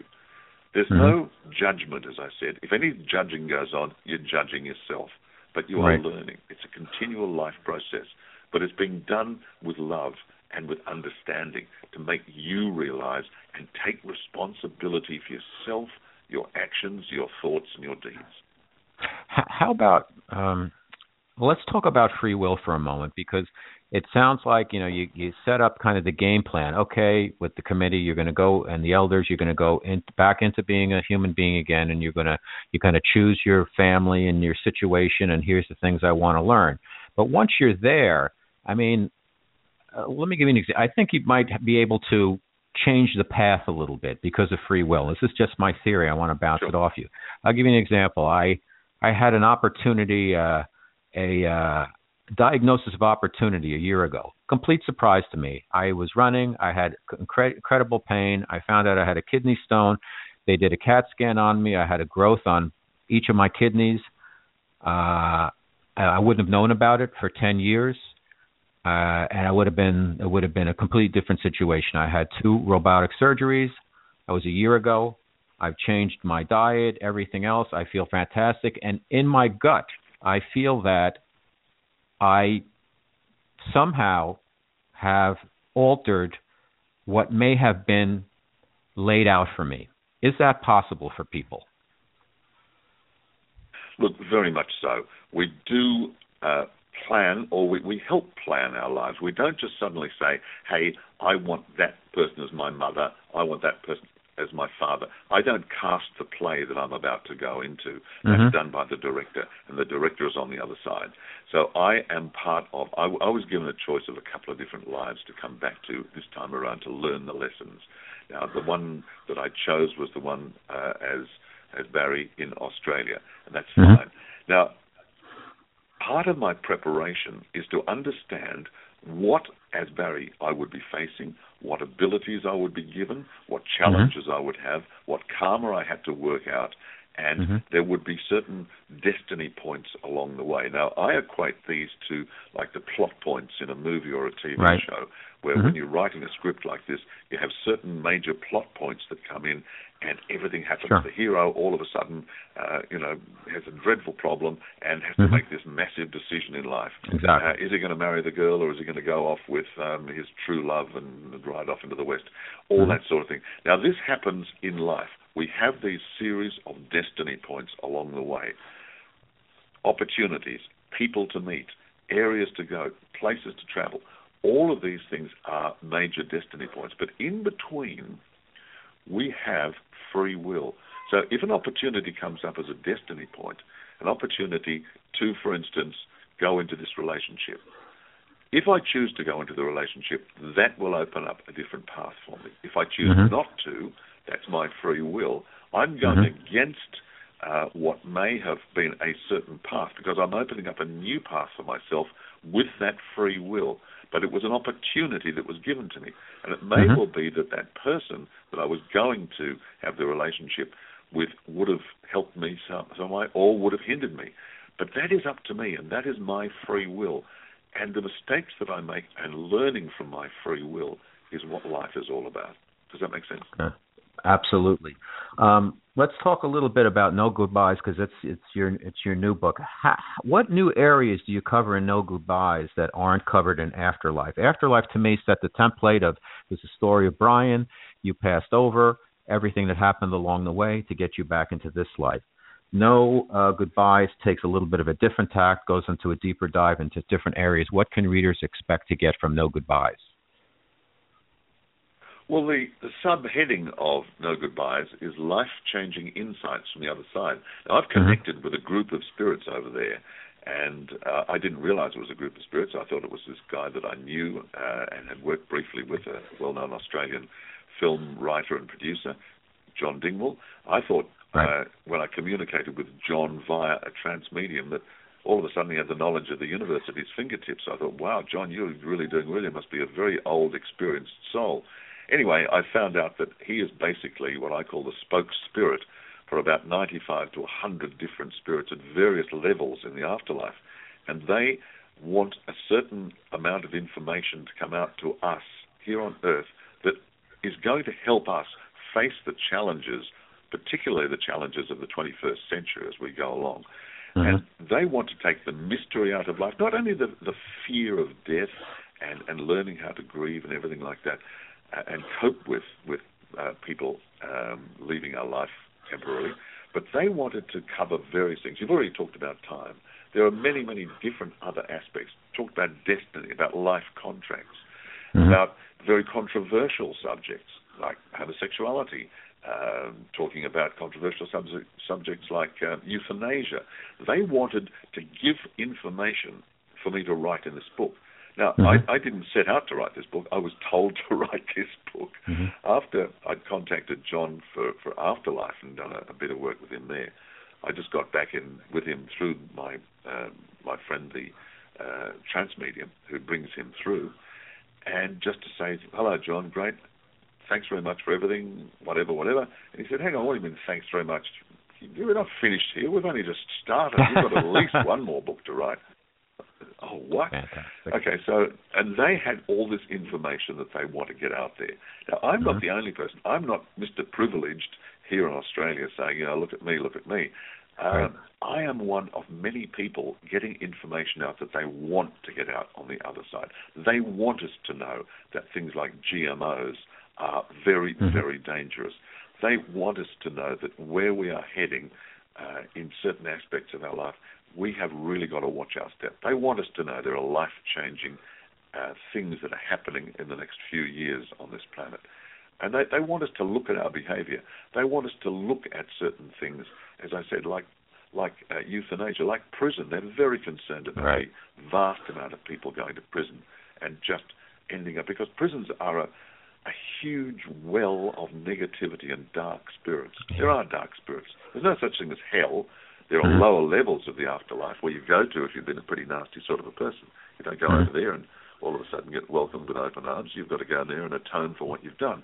There's mm-hmm. no judgment, as I said. If any judging goes on, you're judging yourself. But you are learning. It's a continual life process. But it's being done with love and with understanding to make you realize and take responsibility for yourself, your actions, your thoughts, and your deeds. How about um, let's talk about free will for a moment because it sounds like you know you you set up kind of the game plan. Okay, with the committee, you're going to go and the elders, you're going to go in, back into being a human being again, and you're going to you kind of choose your family and your situation, and here's the things I want to learn. But once you're there, I mean, uh, let me give you an example. I think you might be able to change the path a little bit because of free will. This is just my theory. I want to bounce sure. it off you. I'll give you an example. I I had an opportunity. Uh, a uh, diagnosis of opportunity a year ago. Complete surprise to me. I was running. I had incre- incredible pain. I found out I had a kidney stone. They did a CAT scan on me. I had a growth on each of my kidneys. Uh, I wouldn't have known about it for 10 years. Uh, and I would have been it would have been a completely different situation. I had two robotic surgeries. That was a year ago. I've changed my diet, everything else. I feel fantastic, and in my gut, I feel that I somehow have altered what may have been laid out for me. Is that possible for people? Look, very much so. We do uh, plan or we, we help plan our lives. We don't just suddenly say, hey, I want that person as my mother, I want that person as my father. I don't cast the play that I'm about to go into. That's mm-hmm. done by the director, and the director is on the other side. So I am part of. I, I was given a choice of a couple of different lives to come back to this time around to learn the lessons. Now, the one that I chose was the one uh, as as Barry in Australia, and that's mm-hmm. fine. Now, part of my preparation is to understand what, as Barry, I would be facing, what abilities I would be given, what challenges mm-hmm. I would have, what karma I had to work out, and mm-hmm. there would be certain destiny points along the way. Now, I equate these to like the plot points in a movie or a TV right. show, where mm-hmm. when you're writing a script like this, you have certain major plot points that come in, and everything happens. Sure. The hero all of a sudden, uh, you know, has a dreadful problem and has mm-hmm. to make this massive decision in life. Exactly. Uh, is he going to marry the girl, or is he going to go off with um, his true love and, ride off into the west? All mm-hmm. that sort of thing. Now, this happens in life. We have these series of destiny points along the way, opportunities, people to meet, areas to go, places to travel. All of these things are major destiny points. But in between, we have free will. So if an opportunity comes up as a destiny point, an opportunity to, for instance, go into this relationship, if I choose to go into the relationship, that will open up a different path for me. If I choose mm-hmm. not to, that's my free will. I'm going mm-hmm. against uh, what may have been a certain path because I'm opening up a new path for myself with that free will but it was an opportunity that was given to me. And it may mm-hmm. well be that that person that I was going to have the relationship with would have helped me some, some way or would have hindered me. But that is up to me, and that is my free will. And the mistakes that I make and learning from my free will is what life is all about. Does that make sense? Okay. Absolutely. Um, let's talk a little bit about No Goodbyes because it's it's your it's your new book. How, what new areas do you cover in No Goodbyes that aren't covered in Afterlife? Afterlife to me set the template of this is the story of Brian. You passed over everything that happened along the way to get you back into this life. No uh, Goodbyes takes a little bit of a different tack, goes into a deeper dive into different areas. What can readers expect to get from No Goodbyes? Well, the, the subheading of No Goodbyes is life changing insights from the other side. Now, I've mm-hmm. connected mm-hmm. with a group of spirits over there, and uh, I didn't realize it was a group of spirits. I thought it was this guy that I knew uh, and had worked briefly with, a well known Australian film writer and producer, John Dingwall. I thought right. uh, when I communicated with John via a trance medium that all of a sudden he had the knowledge of the universe at his fingertips. I thought, wow, John, you're really doing well. You must be a very old, experienced soul. Anyway, I found out that he is basically what I call the spoke spirit for about 95 to 100 different spirits at various levels in the afterlife. And they want a certain amount of information to come out to us here on Earth that is going to help us face the challenges, particularly the challenges of the 21st century as we go along. Mm-hmm. And they want to take the mystery out of life, not only the, the fear of death and and learning how to grieve and everything like that, and cope with with uh, people um, leaving our life temporarily. But they wanted to cover various things. You've already talked about time. There are many, many different other aspects. Talked about destiny, about life contracts, mm-hmm. about very controversial subjects like homosexuality, um, talking about controversial subject, subjects like uh, euthanasia. They wanted to give information for me to write in this book. Now, mm-hmm. I, I, didn't set out to write this book. I was told to write this book mm-hmm. after I'd contacted John for, for Afterlife and done a, a, bit of work with him there. I just got back in with him through my uh, my friend, the uh, trance medium, who brings him through, and just to say, "Hello, John. Great thanks very much for everything, whatever, whatever. And he said, hang on, what do you mean thanks very much? We're not finished here. We've only just started. We've got at least one more book to write. Oh, what? Fantastic. Okay, so, and they had all this information that they want to get out there. Now, I'm mm-hmm. not the only person. I'm not Mr. Privileged here in Australia saying, you know, look at me, look at me. Um, right. I am one of many people getting information out that they want to get out on the other side. They want us to know that things like GMOs are very, mm-hmm. very dangerous. They want us to know that where we are heading uh, in certain aspects of our life, we have really got to watch our step. They want us to know there are life changing uh, things that are happening in the next few years on this planet. And they, they want us to look at our behavior. They want us to look at certain things, as I said, like like uh, euthanasia, like prison. They're very concerned about right. the vast amount of people going to prison and just ending up because prisons are a a huge well of negativity and dark spirits. There are dark spirits. There's no such thing as hell. There are mm-hmm. lower levels of the afterlife where you go to if you've been a pretty nasty sort of a person. You don't go mm-hmm. over there and all of a sudden get welcomed with open arms. You've got to go there and atone for what you've done.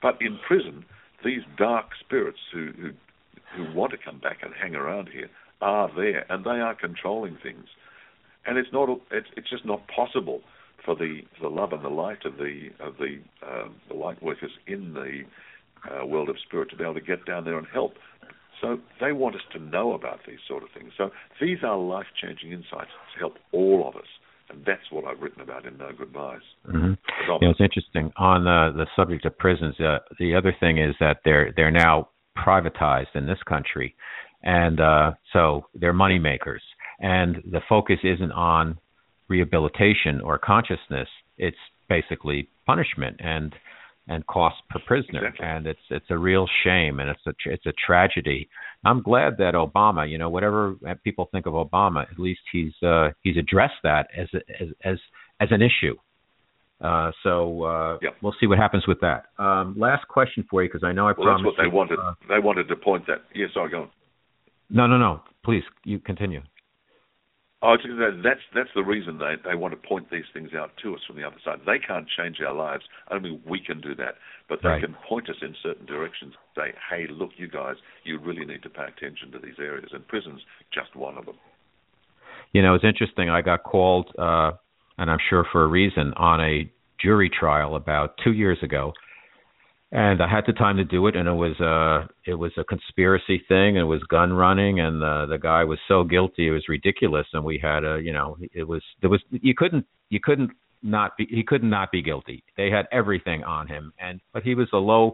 But in prison, these dark spirits who, who who want to come back and hang around here are there, and they are controlling things. And it's not it's, it's just not possible for the for the love and the light of the of the um, the light workers in the uh, world of spirit to be able to get down there and help. So they want us to know about these sort of things. So these are life changing insights to help all of us. And that's what I've written about in No Goodbyes. Mm-hmm. You know, it's interesting on the the subject of prisons. Uh, the other thing is that they're they're now privatized in this country, and uh, so they're money makers. And the focus isn't on rehabilitation or consciousness. It's basically punishment and and cost per prisoner, exactly. and it's it's a real shame and it's a it's a tragedy. I'm glad that Obama, you know, whatever people think of Obama, at least he's uh, he's addressed that as a, as as as an issue. Uh, so uh, yep. we'll see what happens with that. Um, last question for you, because I know I well, promised. That's what they you, wanted. Uh, they wanted to point that. Yes, sorry, go on. No, no, no. Please, you continue. Oh, that's that's the reason they they want to point these things out to us from the other side. They can't change our lives. Only we can do that. But they right. can point us in certain directions. Say, hey, look, you guys, you really need to pay attention to these areas, and prison's just one of them. You know, it's interesting. I got called, uh, and I'm sure for a reason, on a jury trial about two years ago and I had the time to do it, and it was a it was a conspiracy thing. It was gun running, and the the guy was so guilty, it was ridiculous. And we had a you know it was there was you couldn't you couldn't not be he could not not be guilty. They had everything on him, and but he was a low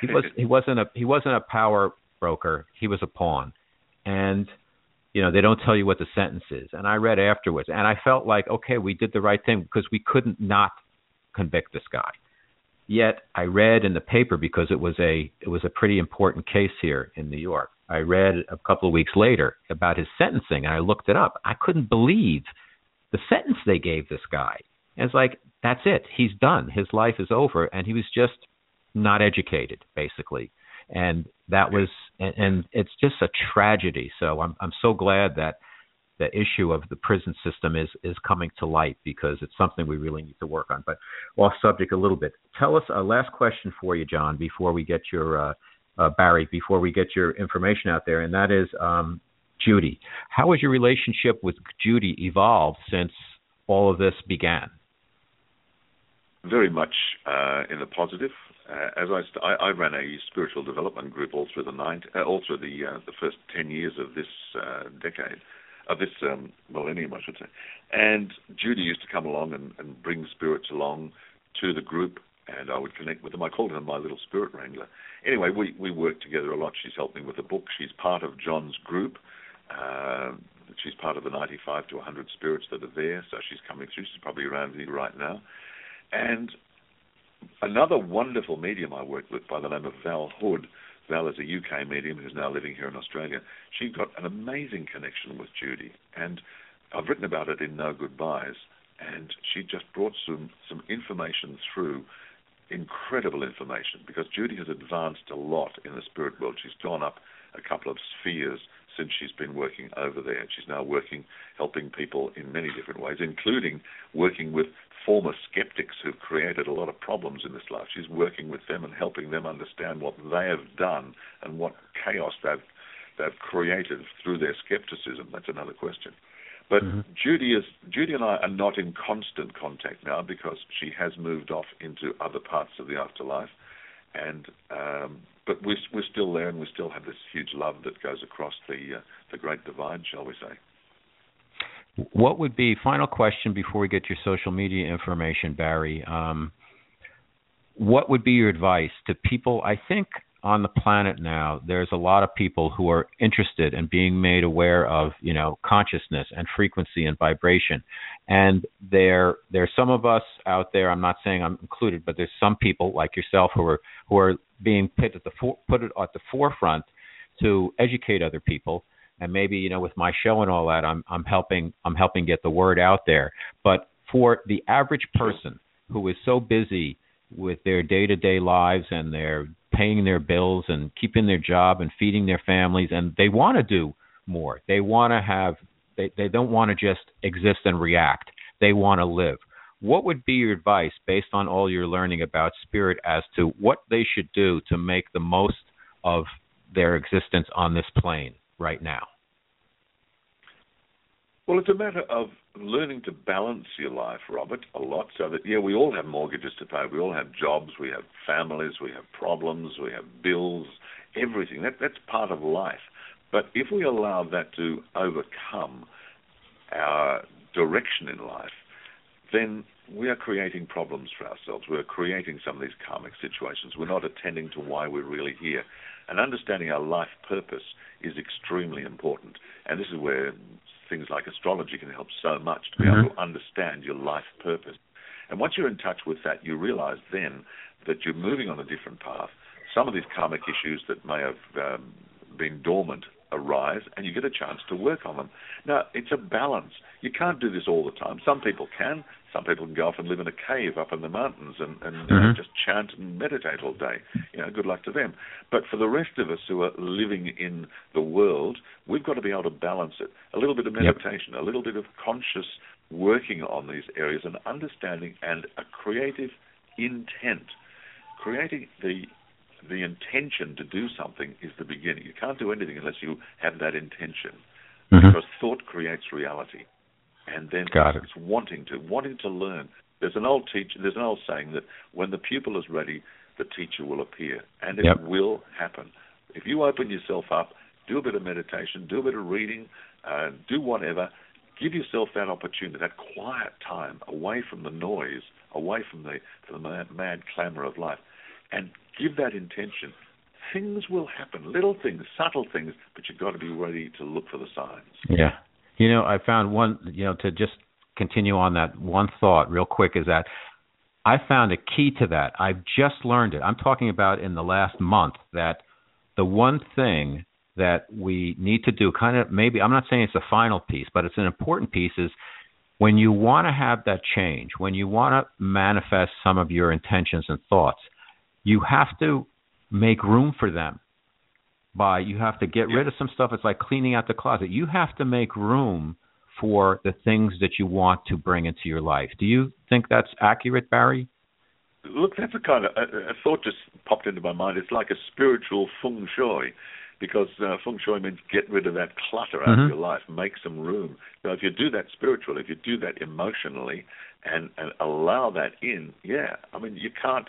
he was he wasn't a he wasn't a power broker. He was a pawn, and you know they don't tell you what the sentence is. And I read afterwards, and I felt like okay, we did the right thing because we couldn't not convict this guy Yet I read in the paper because it was a it was a pretty important case here in New York. I read a couple of weeks later about his sentencing and I looked it up. I couldn't believe the sentence they gave this guy. And it's like that's it. He's done. His life is over and he was just not educated basically. And that was and, and it's just a tragedy. So I'm I'm so glad that the issue of the prison system is is coming to light because it's something we really need to work on. But off subject a little bit. Tell us a last question for you, John, before we get your uh, uh, Barry, before we get your information out there, and that is um, Judy. How has your relationship with Judy evolved since all of this began? Very much uh, in the positive. Uh, as I, st- I, I, ran a spiritual development group all through the nine, uh, all through the uh, the first ten years of this decade, of this um, millennium, I should say. And Judy used to come along and, and bring spirits along to the group, and I would connect with them. I called her my little spirit wrangler. Anyway, we we work together a lot. She's helped me with the book. She's part of John's group. Uh, she's part of the 95 to 100 spirits that are there, so she's coming through. She's probably around here right now. And another wonderful medium I worked with by the name of Val Hood. Val is a UK medium who's now living here in Australia. She got an amazing connection with Judy, and I've written about it in No Goodbyes. And she just brought some some information through, incredible information, because Judy has advanced a lot in the spirit world. She's gone up a couple of spheres since she's been working over there. She's now working, helping people in many different ways, including working with former skeptics who've created a lot of problems in this life. She's working with them and helping them understand what they have done and what chaos they've they've created through their skepticism. That's another question. But mm-hmm. Judy is Judy and I are not in constant contact now because she has moved off into other parts of the afterlife, and um, but we're we're still there and we still have this huge love that goes across the uh, the great divide, shall we say? What would be final question before we get your social media information, Barry? Um, what would be your advice to people? I think on the planet now, there's a lot of people who are interested in being made aware of, you know, consciousness and frequency and vibration. And there, there's some of us out there. I'm not saying I'm included, but there's some people like yourself who are who are being put at the for, put at the forefront to educate other people and maybe you know with my show and all that i'm i'm helping i'm helping get the word out there but for the average person who is so busy with their day-to-day lives and their paying their bills and keeping their job and feeding their families and they want to do more they want to have they they don't want to just exist and react they want to live what would be your advice based on all your learning about spirit as to what they should do to make the most of their existence on this plane right now? Well, it's a matter of learning to balance your life, Robert, a lot so that, yeah, we all have mortgages to pay. We all have jobs. We have families. We have problems. We have bills, everything. That, that's part of life. But if we allow that to overcome our direction in life, then we are creating problems for ourselves. We're creating some of these karmic situations. We're not attending to why we're really here. And understanding our life purpose is extremely important. And this is where things like astrology can help so much to be mm-hmm. able to understand your life purpose. And once you're in touch with that, you realize then that you're moving on a different path. Some of these karmic issues that may have um, been dormant arise and you get a chance to work on them. Now, it's a balance. You can't do this all the time. Some people can. Some people can go off and live in a cave up in the mountains and, and mm-hmm. you know, just chant and meditate all day. You know, good luck to them. But for the rest of us who are living in the world, we've got to be able to balance it. A little bit of meditation, yep. a little bit of conscious working on these areas and understanding and a creative intent. Creating the the intention to do something is the beginning. You can't do anything unless you have that intention, mm-hmm. because thought creates reality, and then Got it's, it. it's wanting to wanting to learn. There's an old teach. There's an old saying that when the pupil is ready, the teacher will appear, and it yep. will happen. If you open yourself up, do a bit of meditation, do a bit of reading, uh, do whatever. Give yourself that opportunity, that quiet time away from the noise, away from the, from the mad, mad clamor of life, and give that intention, things will happen. Little things, subtle things, but you've got to be ready to look for the signs. Yeah. You know, I found one, you know, to just continue on that one thought real quick is that I found a key to that. I've just learned it. I'm talking about in the last month that the one thing that we need to do, kind of maybe, I'm not saying it's a final piece, but it's an important piece, is when you want to have that change, when you want to manifest some of your intentions and thoughts, you have to make room for them. By you have to get rid of some stuff. It's like cleaning out the closet. You have to make room for the things that you want to bring into your life. Do you think that's accurate barry? Look that's a kind of a, a thought just popped into my mind. It's like a spiritual feng shui because uh, feng shui means get rid of that clutter out mm-hmm. of your life, make some room. So if you do that spiritually, if you do that emotionally, and and allow that in, yeah, I mean you can't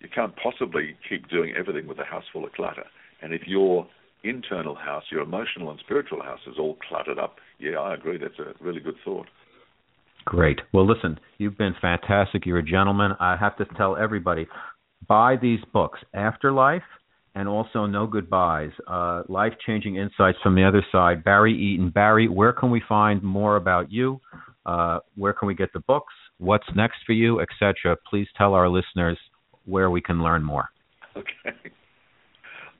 you can't possibly keep doing everything with a house full of clutter. And if you're internal house, your emotional and spiritual house is all cluttered up. Yeah, I agree. That's a really good thought. Great. Well, listen, you've been fantastic. You're a gentleman. I have to tell everybody buy these books Afterlife and also No Goodbyes, uh, Life Changing Insights from the Other Side. Barry Eaton. Barry, where can we find more about you? Uh, where can we get the books? What's next for you, etc.? Please tell our listeners where we can learn more. Okay.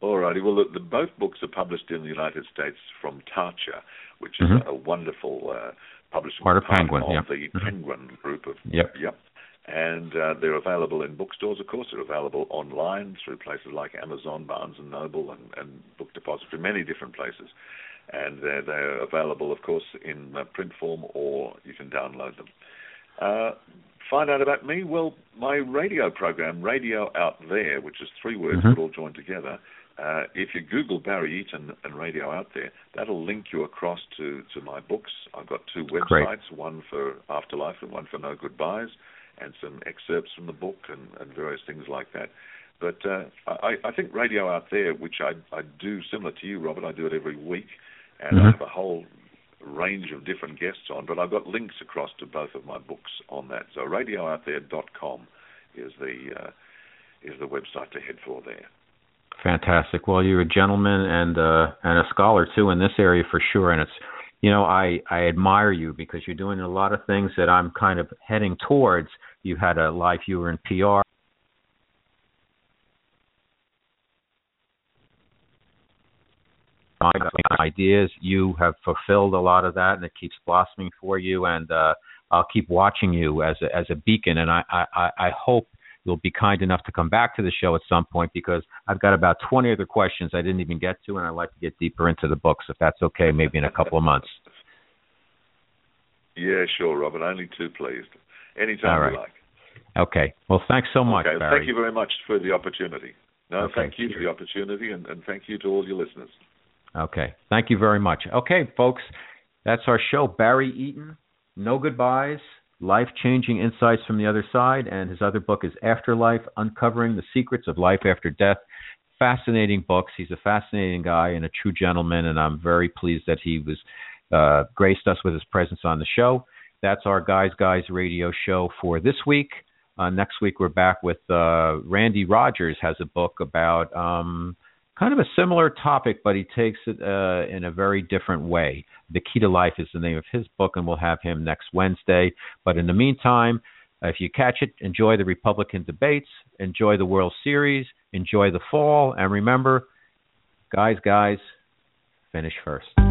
All righty. Well, the, the, both books are published in the United States from Tarcher, which is mm-hmm. a, a, wonderful uh, publishing part of Penguin, of yeah. the mm-hmm. Penguin group of yep. yep. And uh, they're available in bookstores, of course. They're available online through places like Amazon, Barnes and Noble, and, and Book Depository, many different places. And they're, they're available, of course, in print form, or you can download them. Find out about me? Well, my radio program, Radio Out There, which is three words mm-hmm. that all joined together, uh, if you Google Barry Eaton and Radio Out There, that'll link you across to, to my books. I've got two websites, Great. one for Afterlife and one for No Goodbyes, and some excerpts from the book and, and various things like that. But uh, I, I think Radio Out There, which I, I do similar to you, Robert, I do it every week, and mm-hmm. I have a whole range of different guests on, but I've got links across to both of my books on that. So radiooutthere.com is the uh, is the website to head for there. Fantastic. Well, you're a gentleman and uh, and a scholar too in this area for sure. And it's, you know, I I admire you because you're doing a lot of things that I'm kind of heading towards. You had a life. You were in PR. Ideas you have fulfilled a lot of that and it keeps blossoming for you and uh I'll keep watching you as a as a beacon and I I I hope you'll be kind enough to come back to the show at some point because I've got about 20 other questions I didn't even get to, and I'd like to get deeper into the books if that's okay, maybe in a couple of months. Yeah, sure, Robert. Only too pleased. Anytime All right. you like. Okay. Well, thanks so much, okay. Barry. Thank you very much for the opportunity. No, okay. thank you for the opportunity, and, and thank you to all your listeners. Okay. Thank you very much. Okay, folks, that's our show. Barry Eaton, No Goodbyes. Life Changing Insights from the Other Side, and his other book is Afterlife Uncovering the Secrets of Life After Death. Fascinating books. He's a fascinating guy and a true gentleman, and I'm very pleased that he was uh, graced us with his presence on the show. That's our Guys Guys radio show for this week. Uh, next week we're back with uh, Randy Rogers has a book about um, kind of a similar topic, but he takes it uh, in a very different way. The Key to Life is the name of his book, and we'll have him next Wednesday. But in the meantime, if you catch it, enjoy the Republican debates, enjoy the World Series, enjoy the fall, and remember, guys, guys, finish first.